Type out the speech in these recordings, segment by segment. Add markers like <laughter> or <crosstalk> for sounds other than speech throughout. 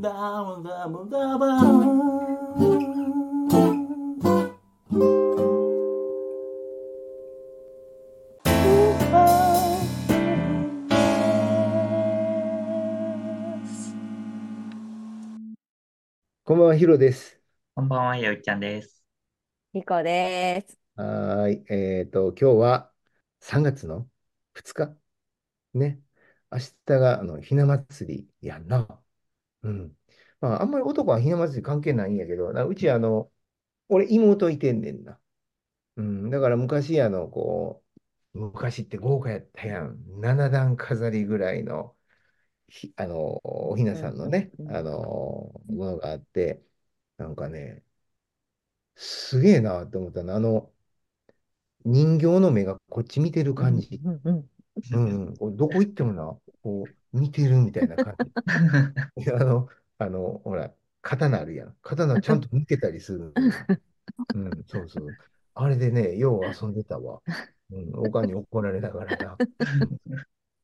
ダブダブダブこんばんは、ヒロです。こんばんは、よいちゃんです。リコです。はーい。えっと、今日は3月の2日？ね。明日が、あの、ひな祭りやんな。うん。まあ、あんまり男はひな祭り関係ないんやけど、なうち、あの、俺、妹いてんねんな。うん。だから昔、あの、こう、昔って豪華やったやん。7段飾りぐらいの、ひあの、おひなさんのね、あの、ものがあって、なんかね、すげえなって思ったの。あの、人形の目がこっち見てる感じ。うんうんどこ行ってもな、こう、見てるみたいな感じ。<laughs> であの、あの、ほら、刀あるやん。刀ちゃんと抜けたりする。<laughs> うん、そうそう。あれでね、よう遊んでたわ。うん、おかんに怒られながらな。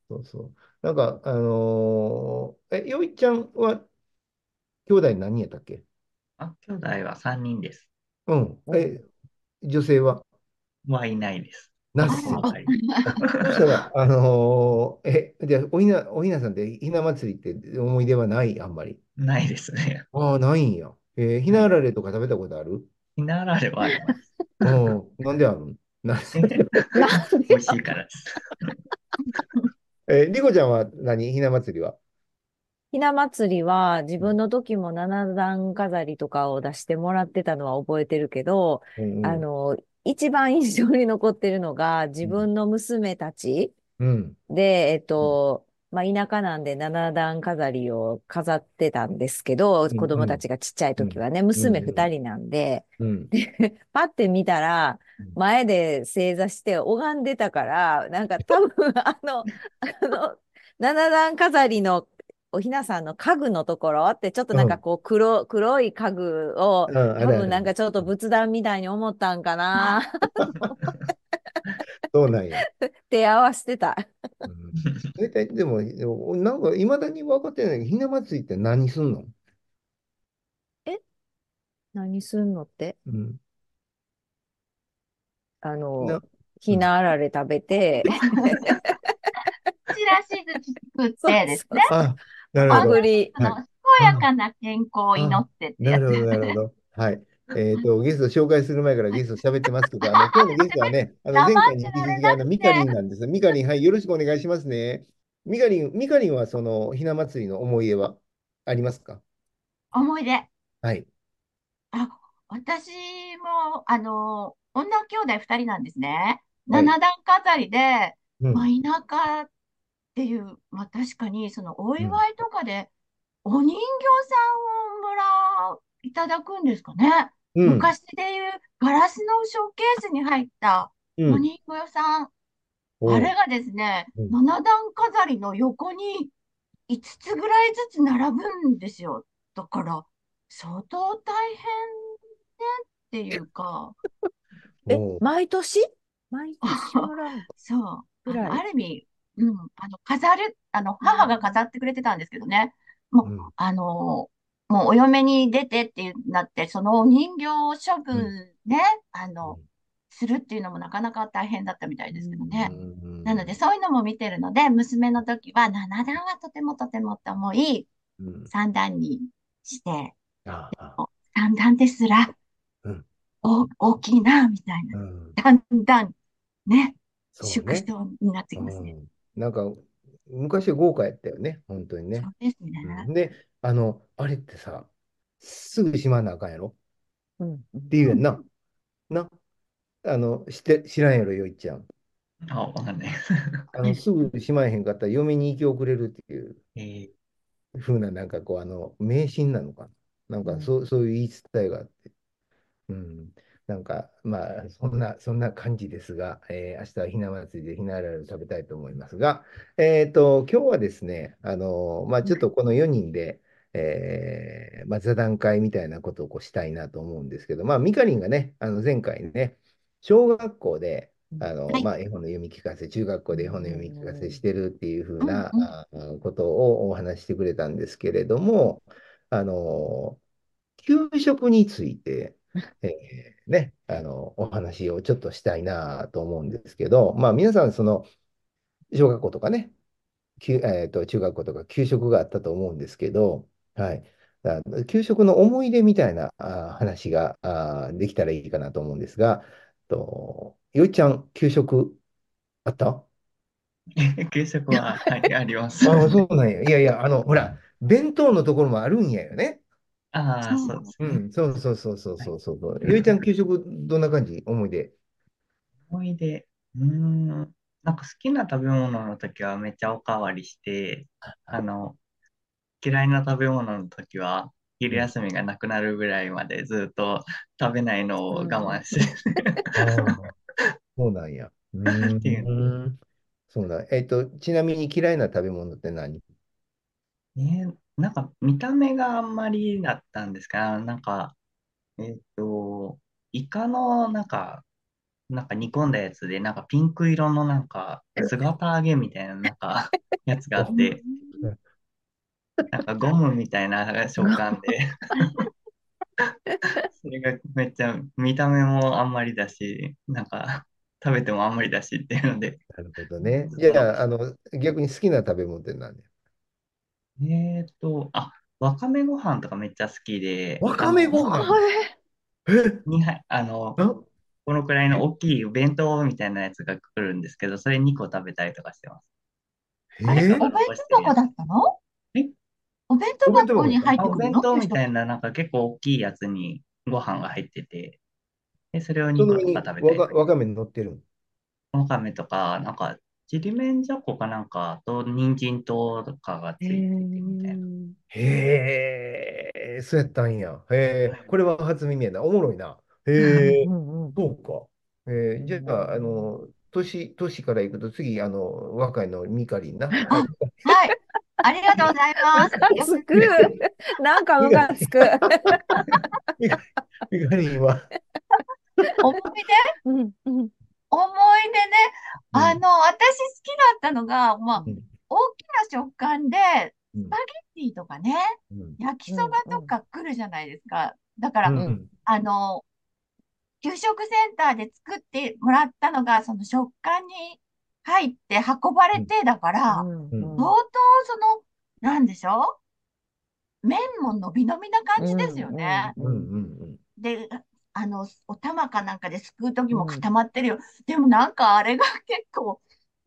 そうそう。なんか、あのーえ、よいちゃんは、兄弟何人やったっけ？あ、兄弟は3人です。うん。え、女性は？はいないです。なし。あはいそしたら、あのーえ、じゃあ、おひな、おひなさんって、ひな祭りって思い出はない、あんまり。ないですね。ああ、ないんや。えーひなあられとか食べたことある？ひなあられはあります。うん。なんであるん？なんで美味しいからです。<laughs> えー、りこちゃんは何？ひな祭りは？ひな祭りは自分の時も七段飾りとかを出してもらってたのは覚えてるけど、うんうんあの、一番印象に残ってるのが自分の娘たち。うん。で、えっと、まあ、田舎なんで七段飾りを飾ってたんですけど、ん子供たちがちっちゃい時はね、娘二人なんで、うん。パッて見たらうん、前で正座して拝んでたから、なんか多分、あの、あの、七段飾りのおひなさんの家具のところって、ちょっとなんかこう黒、黒い家具を、うん、あ多分なんかちょっと仏壇みたいに思ったんかな。<laughs> そうなんや。<laughs> 手合わせてた。うん。大体、でも、でもなんか、いまだに分かってない。けど、ひな祭りって何すんの？何すんのって？うん。あのな、ひなあられ食べて、<laughs> ちらし寿司作ってですね、あ、なるあほど。ぶり、あの、健やかな健康を祈ってってやつなるほど、なるほど。はい。えっと、ゲスト紹介する前からゲスト喋ってますけど、あの、今日のゲストはね、<laughs> あの、前回に引き続き、あの、ミカリンなんです。ミカリン、はい、よろしくお願いしますね。ミカリン、ミカリンは、その、ひな祭りの思い出はありますか？思い出。はい。あ、私も、あの、女兄弟二人なんですね。はい七段飾りで、うんまあ、田舎っていう、まあ、確かに、その、お祝いとかで、お人形さんをもらう、いただくんですかね。うん。昔でいう、ガラスのショーケースに入ったうん。お人形さん。おあれがですね、うん七段飾りの横に5つぐらいずつ並ぶんですよ。だから、相当大変ねっていうか、<laughs> えお、毎年？毎年もらう <laughs> そう、ある意味、うん、あの、飾る、あの、母が飾ってくれてたんですけどね、もう、うんあの、もうお嫁に出てってなって、そのお人形処分ね、あの、するっていうのもなかなか大変だったみたいですけどね。うんなので、そういうのも見てるので、娘の時は7段はとてもとてもと思い、うん3段にして、ああ、だんだんですら、うんお大きいな、みたいな。うん。だんだん、ね、縮ね。小になってきますね。うん。なんか、昔は豪華やったよね。本当にねそ。うですうね。んで、あの、あれってさ、すぐしまわなあかんやろ？うんっていうやんな。な？あの、知って、知らんやろ、よいちゃん。あ、わかんない。あの、すぐしまえへんかったら嫁に行き遅れるっていうえー風な、なんかこう、あの、迷信なのかな？なんかそう、そういう言い伝えがあって。うん。なんか、まあ、そんな、そんな感じですが、えー明日はひな祭りでひなあられを食べたいと思いますが、えっと、今日はですね、あの、まあ、ちょっとこの4人で、えーまあ、座談会みたいなことをこうしたいなと思うんですけど、まあ、ミカリンがね、あの前回ね、小学校で、あの、はい。まあ、絵本の読み聞かせ、中学校で絵本の読み聞かせしてるっていうふうなうんうん。あことをお話ししてくれたんですけれども、あの、給食について、<laughs> えーね、あの、お話をちょっとしたいなと思うんですけど、まあ、皆さん、その、小学校とかね、きゅえーと、中学校とか給食があったと思うんですけど、はい。あ給食の思い出みたいなあ話があできたらいいかなと思うんですが、と、よいちゃん、給食あった？<laughs> 給食は、はい、あります。あ <laughs> あ、そうなんや。いやいや、あの、ほら、弁当のところもあるんやよね。ああ、そそううですね。うん、そうそうそうそうそうそうそう。よいちゃん、給食どんな感じ？思い出。思い出、うーん、なんか好きな食べ物の時はめっちゃおかわりして、あの、嫌いな食べ物の時は、昼休みがなくなるぐらいまでずっと食べないのを我慢して、ああ、そうなんや。<laughs> っていん。そうなん。えっと、ちなみに嫌いな食べ物って何？ね、なんか見た目があんまりだったんですか？なんか、えっと、イカのなんか、なんか煮込んだやつで、なんかピンク色のなんか姿揚げみたいななんか <laughs> やつがあって、なんかゴムみたいな食感で、<laughs> それがめっちゃ見た目もあんまりだし、なんか食べてもあんまりだしっていうので、なるほどね。じゃあ、あの、逆に好きな食べ物って何？えっと、あ、わかめご飯とかめっちゃ好きで、わかめごあの飯え？にはいあの、あこのくらいの大きい弁当みたいなやつが来るんですけど、それ2個食べたりとかしてます。あれ、えお弁当箱だったの？え？お弁当箱に入ってあお弁くるの？当みたいな、なんか結構大きいやつにご飯が入ってて、で、それを2個とその上にか。食べたりわかわかめ乗ってるわかめとか、なんか、ちりめんじゃこかなんかと、人参とかがついててみたいな。へえ、そうやったんや。へえ、これは初耳やな。おもろいな。へえ、うんうんそうか。えー、じゃあ、あの、年、年からいくと次、あの、若いのミカリンな。はいはい。ありがとうございます。ムカつく。なんかムカつく。ミカリンは。思い出うんうん思い出ね。あの、私好きだったのが、まあうん、大きな食感で、うん。スパゲッティとかね、うん。焼きそばとか来るじゃないですか。だから、うん。あの、給食センターで作ってもらったのが、その食感に入って運ばれて、だから、うん。相当その、なんでしょう？麺も伸び伸びな感じですよね。で、あの、お玉かなんかですくう時も固まってるよ。でもなんかあれが結構、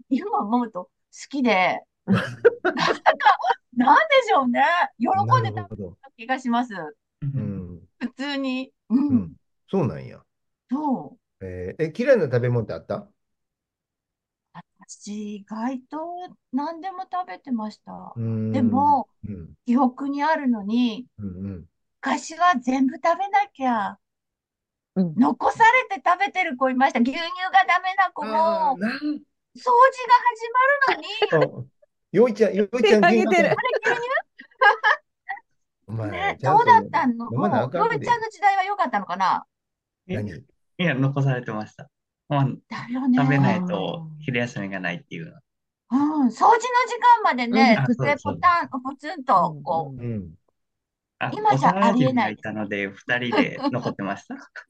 今思うと好きで、<laughs> なんか、なんでしょうね。喜うん。んで。た気がします。うん。普通に。う。うんん。そうなんや。そう。えーえ、嫌いな食べ物ってあった？私、意外と何でも食べてました。でも、うん。記憶にあるのに、うんうん。昔は全部食べなきゃ、うん残されて食べてる子いました。牛乳がダメな子も、掃除が始まるのに、あ <laughs> よいちゃん、よいちゃん、手挙げてる。<laughs> 牛乳ね、どうだったの？よるちゃんの時代は良かったのかな？何いや、残されてました。まあ、だよね。食べないと昼休みがないっていうの。うん、掃除の時間までねうん、机ポタン、ポツンと、こう、うん。あ、今じゃありえないいたので、二人で残ってました？<laughs>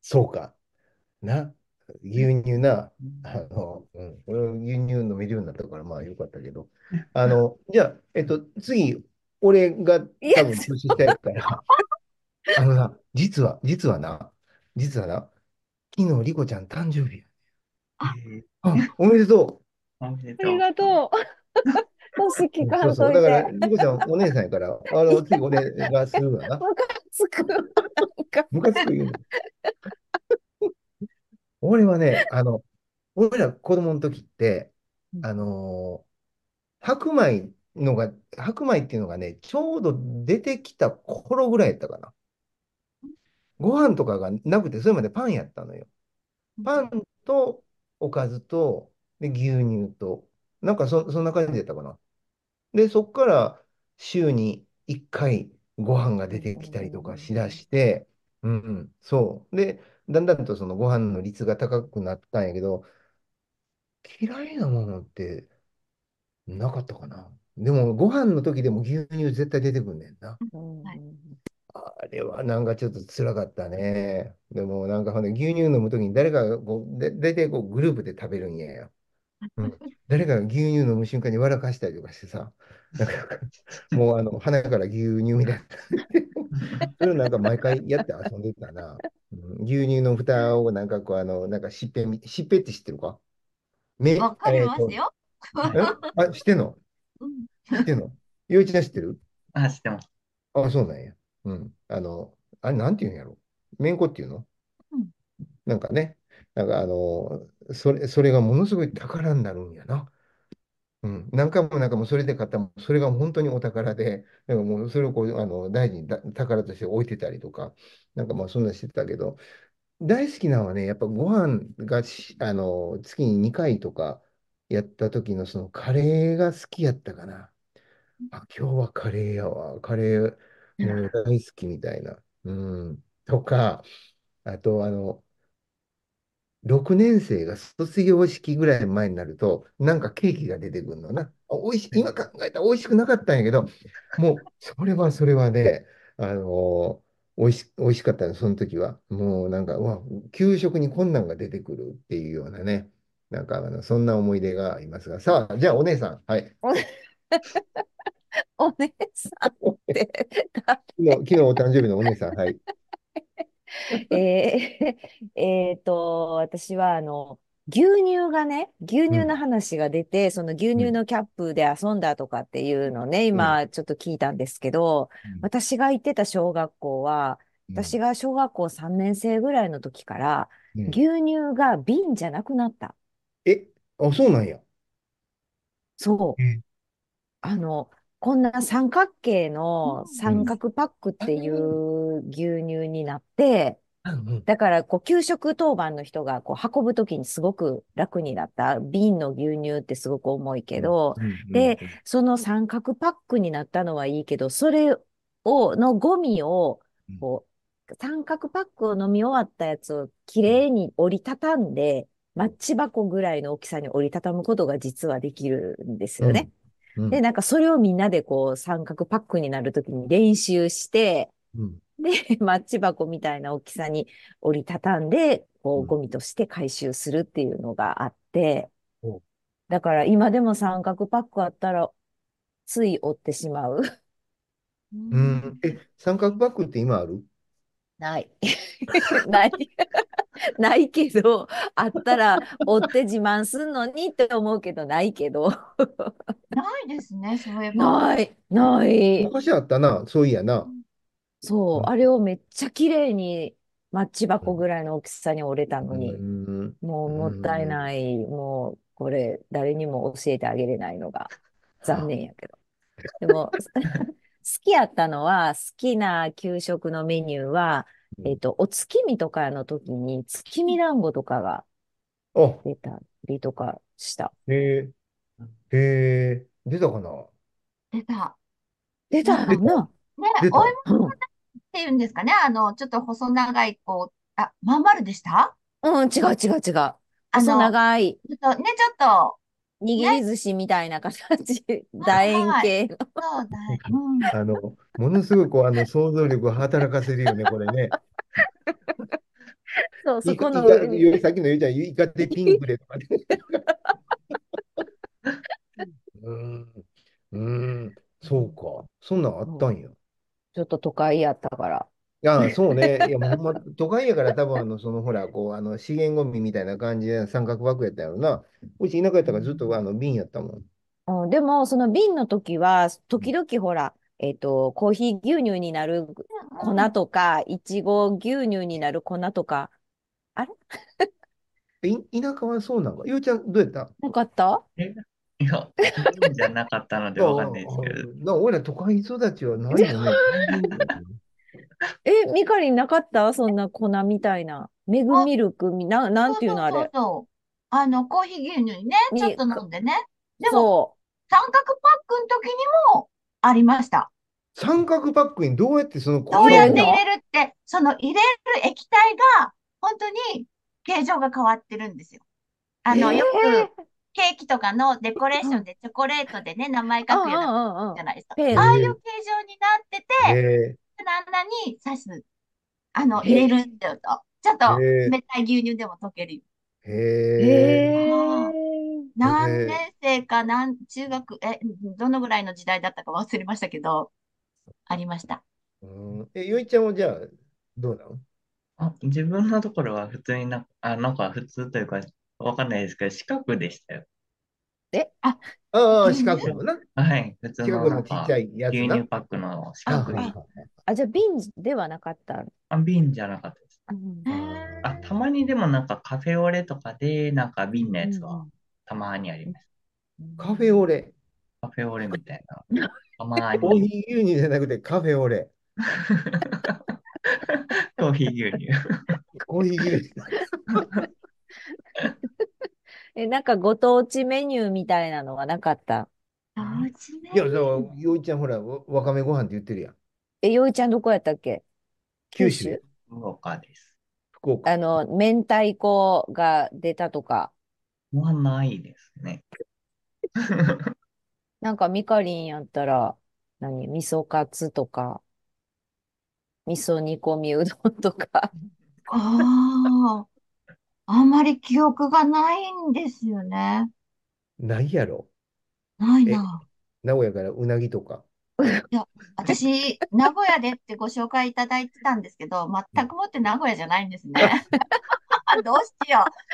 そうか。な。牛乳な。あの、うん。俺は牛乳飲めるようになったから、まあよかったけど。あの、<laughs> じゃあ、えっと、次、俺が多分年下やから、あのな、実は、実はな、実はな、昨日リコちゃん誕生日や。えーあ、おめでとあおめでとう。りがとう。年聞う。かそうんそう。といだから、て。リコちゃんお姉さんやから、あの、次俺がするわな。ムカつく。ムカつく言うの。俺はね、あの、俺ら子供の時って、あのー白米のが、白米っていうのがね、ちょうど出てきた頃ぐらいやったかな。ご飯とかがなくて、それまでパンやったのよ。パンとおかずと、で、牛乳と、なんかそ、そんな感じだったかな。で、そっから週に1回ご飯が出てきたりとかしだして、うんうん、そう。で、だんだんとそのご飯の率が高くなったんやけど、嫌いなものってなかったかな。でも、ご飯の時でも牛乳絶対出てくんねんな。あれはなんかちょっと辛かったね。でもなんかほんで牛乳飲むときに誰かがこう、で、大体こうグループで食べるんやよ。うん。誰かが牛乳飲む瞬間に笑かしたりとかしてさ、なんかもうあの鼻から牛乳みたいな。それをなんか毎回やって遊んでたな。うん、牛乳の蓋をなんかこうあの、なんかしっぺみ、しっぺって知ってるか？め、わかりますえ？ーよ。あ、知ってんの？うん知ってんの？幼稚園知ってる？あ、知ってます。あ、そうなんや。うん。あの、あれ、なんていうんやろ？めんこっていうの？うんなんかね、なんかあの、それ、それがものすごい宝になるんやな。うん。何回も何回もそれで買ったもん、それが本当にお宝で、なんかもうそれをこう、あの、大事にだ宝として置いてたりとか、なんかまあそんなしてたけど、大好きなのはね、やっぱご飯がし、あの、月に2回とかやった時のそのカレーが好きやったかな。あ、今日はカレーやわ。カレー、もう大好きみたいな。うん。とか、あと、あの、6年生が卒業式ぐらい前になると、なんかケーキが出てくるのな。あ、美味しい、今考えたら美味しくなかったんやけど、もう、それはそれはね、あの、美味し、美味しかったの、その時は。もうなんか、うわ、給食にこんなんが出てくるっていうようなね。なんか、あの、そんな思い出がありますが。さあ、じゃあ、お姉さん。はい。<laughs> お姉さんって。昨日、昨日お誕生日のお姉さん。はい。<laughs> えー、<laughs> えーと、私はあの、牛乳がね、牛乳の話が出て、その牛乳のキャップで遊んだとかっていうのね、今ちょっと聞いたんですけど、うん。私が行ってた小学校は、私が小学校3年生ぐらいの時から、うん。牛乳が瓶じゃなくなった。え、あ、そうなんや。そう。うん。あの、こんな三角形のうん。三角パックっていう牛乳になって、うんだから、こう、給食当番の人がこう運ぶときにすごく楽になった。瓶の牛乳ってすごく重いけど、うんで、その三角パックになったのはいいけど、それを、のゴミをうん、こう、三角パックを飲み終わったやつをきれいに折りたたんで、マッチ箱ぐらいの大きさに折りたたむことが実はできるんですよね。うんで、なんかそれをみんなでこう三角パックになるときに練習して、うんで、<laughs> マッチ箱みたいな大きさに折りたたんで、こうんう、ゴミとして回収するっていうのがあってお、だから今でも三角パックあったら、つい折ってしまう。うん。え、三角パックって今ある？ない。<laughs> ない。<laughs> ないけど、あったら折って自慢すんのにって思うけど、ないけど。ないですね、そういえば。ない。ない。昔あったな、そういやな。そうう、んあれをめっちゃ綺麗にマッチ箱ぐらいの大きさに折れたのに、うん。もうもったいない、もうこれ誰にも教えてあげれないのが残念やけど。でも、<laughs> 好きやったのは、好きな給食のメニューは、えっと、お月見とかの時に月見団子とかがあ、出たりとかした。へえ、へえ、出たかな？出た。出たよな。ね、出たお芋っうんていうんですかね。あの、ちょっと細長い、こう、あ、まん丸でした？うん、違う違う違う。あ細の、長いちょっとね、ちょっと、握り寿司みたいな形、楕円形の。そうだ、うん。<laughs> あの、ものすごいこう、あの、想像力を働かせるよね、これね。<laughs> そう、そこのさっきの言うじゃん、イカでピンクでとかね。<laughs> うーん、うーん、そうか。そんなんあったんや。ちょっと都会やったから。ああ、そうね。いや、ほんま、都会やから多分、あの、その、ほら、こう、あの、資源ゴミみたいな感じで三角箱やったやろな。うち田舎やったからずっと、あの、瓶やったもん。うん、でも、その瓶の時は、時々ほら、えっと、コーヒー牛乳になる粉とか、いちご牛乳になる粉とか、<laughs> えい田舎はそうなんか？ゆうちゃん、どうやった？なかった？えいや、そうじゃなかったのでわかんないですけど。な俺ら都会育ちはないよね。<laughs> え、ミカリンなかった？そんな粉みたいな。メグミルクみ、な、なんていうのあれ？そうそうそう。あの、コーヒー牛乳にね、にちょっと飲んでね。でも、そ三角パックの時にもありました。三角パックにどうやってそのどうやって入れるって、その入れる液体が、本当に形状が変わってるんですよ。あの、えよーくケーキとかのデコレーションでチョコレートでね、名前う書くようなじゃないですか。ああいう形状になってて、え旦那に刺す。あの、入れるって言うと、ちょっと冷たい牛乳でも溶けるよ。ー、へへえ。何年生か、なん、中学、え、どのぐらいの時代だったか忘れましたけど、ありました。うん、え、ゆいちゃんはじゃあ、どうなの？あ、自分のところは普通にな、あ、なんか普通というか、わかんないですけど、四角でしたよ。ああ、牛乳？四角のな。はい、普通四のなんか角のちっちゃいやつな。牛乳パックの四あ角い。あ、じゃあ瓶ではなかった？あ、瓶じゃなかったです。うんへあ、たまにでもなんかカフェオレとかで、なんか瓶のやつはうんたまにあります。カフェオレ。カフェオレみたいな。<laughs> たまに。コーヒー牛乳じゃなくてカフェオレ。<laughs> コーヒー牛乳。コーヒー牛乳。<laughs> え、なんかご当地メニューみたいなのがなかった？いや、だから、ゆいちゃんほら、わわかめご飯って言ってるやん。え、よいちゃんどこやったっけ？九州、福岡です。福岡。あの、明太子が出たとか、はないですね。<laughs> なんかミカリンやったら、何、味噌カツとか、味噌煮込みうどんとか。ああ、あんまり記憶がないんですよね。ないやろ。ないな。名古屋からうなぎとか。私、名古屋でってご紹介いただいてたんですけど、全くもって名古屋じゃないんですね。<laughs> <laughs> どうしよう。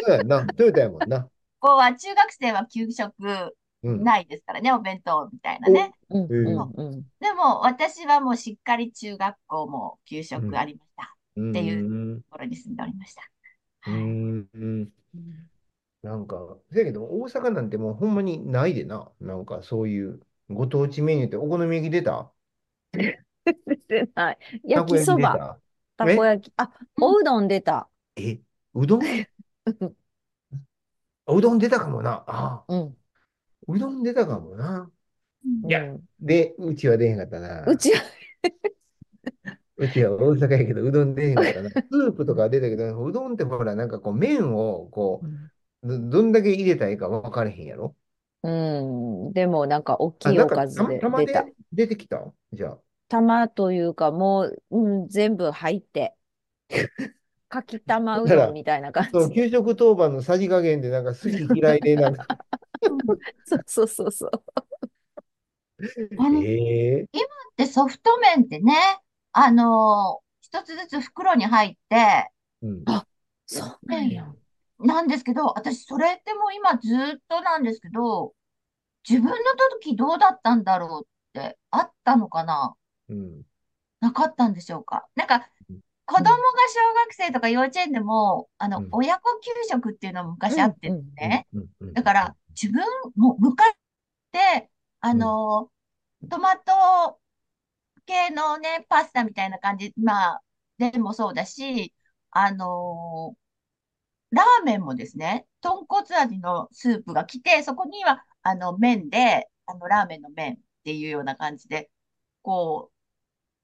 そうやな。トヨタやもんな。ここは中学生は給食うん。ないですからね、お弁当みたいなね。うんうんうんうん。でも私はもうしっかり中学校も給食ありました。うん。っていううん。ところに住んでおりました。うん。うんなんか、せやけど、大阪なんてもうほんまにないでな。なんかそういうご当地メニューってお好み焼き出た？<laughs> 出てない。た焼きそば、こ焼き出たたこ焼き、あ、おうどん出た。え、うどん？<laughs> あうどん出たかもな。あうん。うどん出たかもな。いやうんで、うちは出へんかったな。うちは、<laughs> うちは大阪やけど、うどん出へんかったな。スープとかは出たけど、うどんってほら、なんかこう、麺をこう、ど、どんだけ入れたいか分かれへんやろ？うん。でもなんか大きあ、いおかずで出た。で出てきた？じゃあ。玉というかもう、うん、全部入って。<laughs> かきたまうどんみたいな感そう、じ。給食当番のさじ加減で、なんか好き嫌いで、なんか、そうそうそうそう。あの、ええで、ソフト麺ってね、あのー一つずつ袋に入って、うん。そうなんや。なんですけど、私、それってもう今ずっとなんですけど、自分の時どうだったんだろうってあったのかな？うん。なかったんでしょうか？なんかうん、子供が小学生とか幼稚園でも、あのうん、親子給食っていうのも昔あってね。うん。うん。だから、自分も昔って、あの、トマト系のね、パスタみたいな感じ、まあ、でもそうだし、あのラーメンもですね、豚骨味のスープが来て、そこには、あの、麺で、あの、ラーメンの麺っていうような感じで、こう、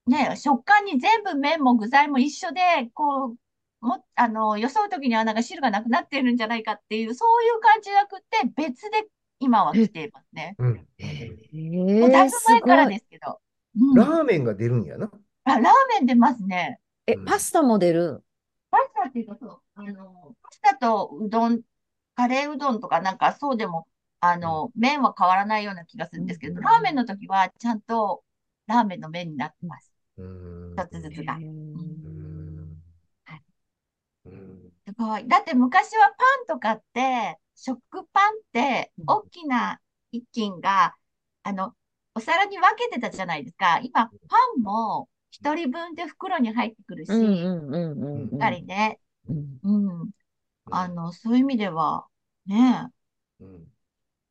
ね、食感に全部麺も具材も一緒で、こう、も、あの、よそうときにはなんか汁がなくなってるんじゃないかっていう、そういう感じじゃなくて、別で今は来ていますね。うん。えもうだいぶ前から。ですけど。うん。ラーメンが出るんやな。あ、ラーメン出ますね。え、うんパスタも出る？パスタっていうかそう、あの、パスタとうどん、カレーうどんとかなんかそうでも、あの、麺は変わらないような気がするんですけど、ラーメンの時はちゃんとラーメンの麺になってます。一つずつが。すごい。だって昔はパンとかって、食パンって大きな一斤が、あの、お皿に分けてたじゃないですか。今、パンも一人分で袋に入ってくるし、うんうしんうんうんうん。っかりね。うんうん。あの、そういう意味では、ね、うん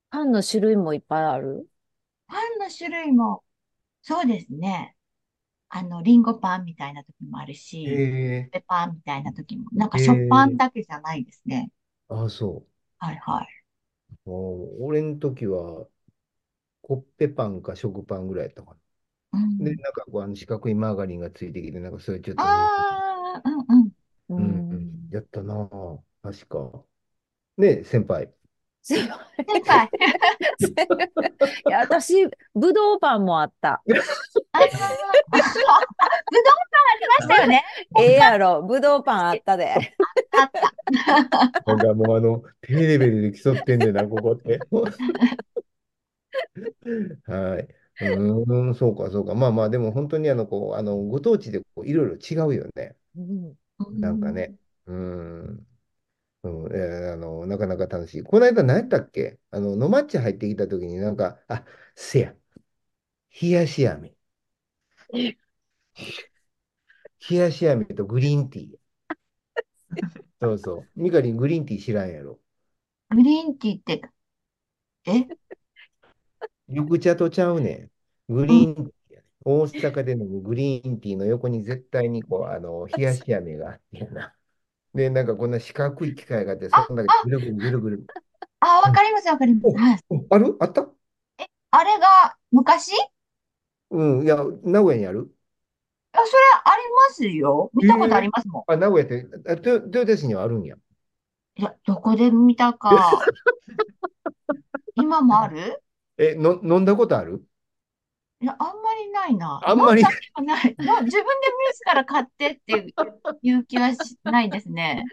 パンの種類もいっぱいある？パンの種類も、そうですね。あの、リンゴパンみたいな時もあるし、えペパンみたいな時も、なんか食パンだけじゃないですね。ー、あ、そはいはい。う。もう俺の時は、コッペパンか食パンぐらいやったかな。うん。で、なんかこう、あの四角いマーガリンがついてきて、なんかそれちょっと、ああ、うんうん。ううんうん、やったなぁ、確か。ね、先輩。先輩。<laughs> <laughs> いや、私、ぶどうパンもあった。<laughs> あーぶどうパンありましたよね。<laughs> ええやろ、ぶどうパンあったで。あった。なんかもうあの、低レベルで競ってんねんな、<laughs> ここって。はい。うーん、そうか、そうか。まあまあ、でも本当にあの、こう、あの、ご当地でこういろいろ違うよね。うんなんかね。うーん。うん、えーあの、なかなか楽しい。この間何やったっけ？あの、野町入ってきた時になんか、あ、せや。冷やし飴。冷やし飴とグリーンティー。そうそう。ミカリングリーンティー知らんやろ。グリーンティーって、え？緑茶とちゃうねん。グリーンティーやね。大阪で飲むグリーンティーの横に絶対にこう、あの、冷やし飴があってやな。で、なんかこんな四角い機械があって、そんなぐるぐるぐるぐる。あ、わかります、わかります。はい。おある？あった？あれが昔？うん、いや、名古屋にある？あ、それありますよ。見たことありますもん。あ、名古屋って、あ豊豊田市にはあるんや？いや、どこで見たか。<laughs> 今もある？え、の、飲んだことある？いや、あんまりないな。あんまり？飲だことない。の <laughs> 自分で自ら買ってっていういう気はしないですね。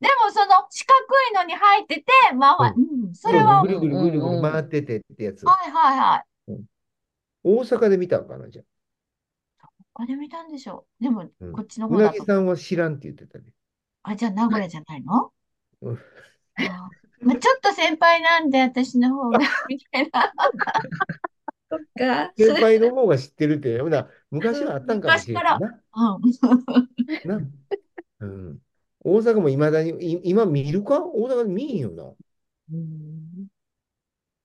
でも、その四角いのに入ってて、まあ、うん、それは、ぐるぐるぐるぐる回っててってやつ。はいはいはい。大阪で見たんかな、じゃここで見たんでしょう。でもうん、こっちのあ。う方だと。なぎさんは知らんって言ってたね。あ、じゃあ名古屋じゃないの？うんあまあ、ちょっと先輩なんで、私の方が、<laughs> みたいな。そっか。先輩の方が知ってるって、ほな、昔はあったんかもしれんな。うん。な。うん。大阪もいまだに、い今見るか？大阪で見えんよな。うん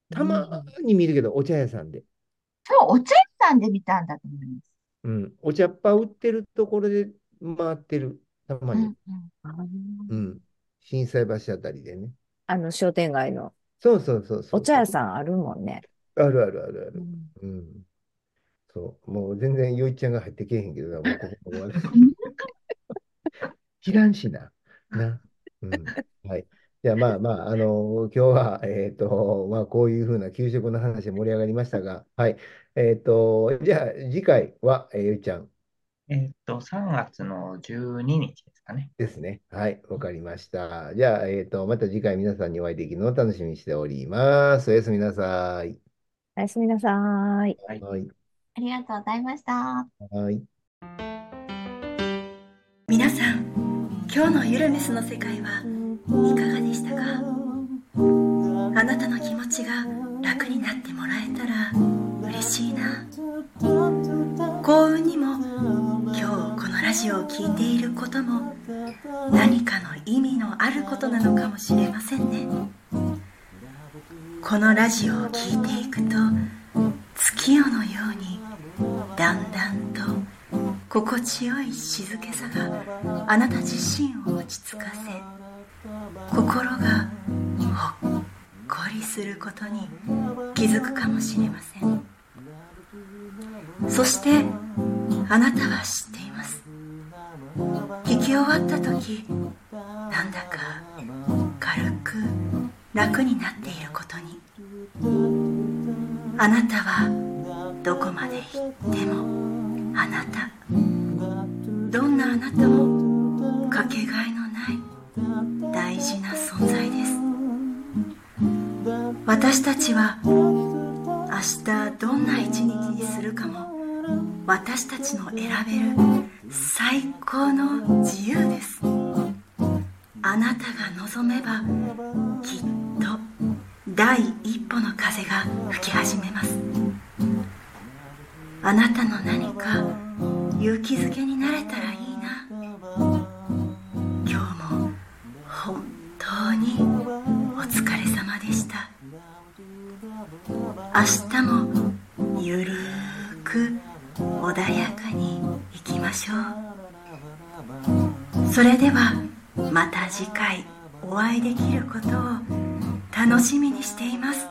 たまに見るけど、お茶屋さんで。そう、お茶屋さんで見たんだと思います。うん。お茶っ葉売ってるところで回ってる。たまに。うんうんうん。心斎橋あたりでね。あの商店街のそうそうそうそう。お茶屋さんあるもんね。あるあるあるある。うんうん。そう。もう全然、よいちゃんが入ってけえへんけどな、もうここここはね。<laughs> <laughs> 知らんしな。な。うん。はい。じゃあまあまあ、あの今日は、えっと、まあこういうふうな給食の話で盛り上がりましたが、はい。えっと、じゃあ次回は、えー、よいちゃんえっと、3月の12日ですかね。ですね。はい。わかりました。じゃあ、えっと、また次回皆さんにお会いできるのを楽しみにしております。おやすみなさい。おやすみなさーい。はい。はい。ありがとうございました。はい。皆さん今日のゆるメスの世界はいかがでしたか？あなたの気持ちが楽になってもらえたら嬉しいな。幸運にも今日このラジオを聴いていることも何かの意味のあることなのかもしれませんね。このラジオを聴いていくと月夜のようにだんだんと心地よい静けさがあなた自身を落ち着かせ心がほっこりすることに気づくかもしれません。そしてあなたは知っています。聞き終わった時なんだか軽く楽になっていることに。あなたはどこまで行ってもあなた。どんなあなたもかけがえの大事な存在です。私たちは明日どんな一日にするかも私たちの選べる最高の自由です。あなたが望めばきっと第一歩の風が吹き始めます。あなたの何か勇気づけになれたらいい。でした明日もゆるーく穏やかにいきましょうそれではまた次回お会いできることを楽しみにしています。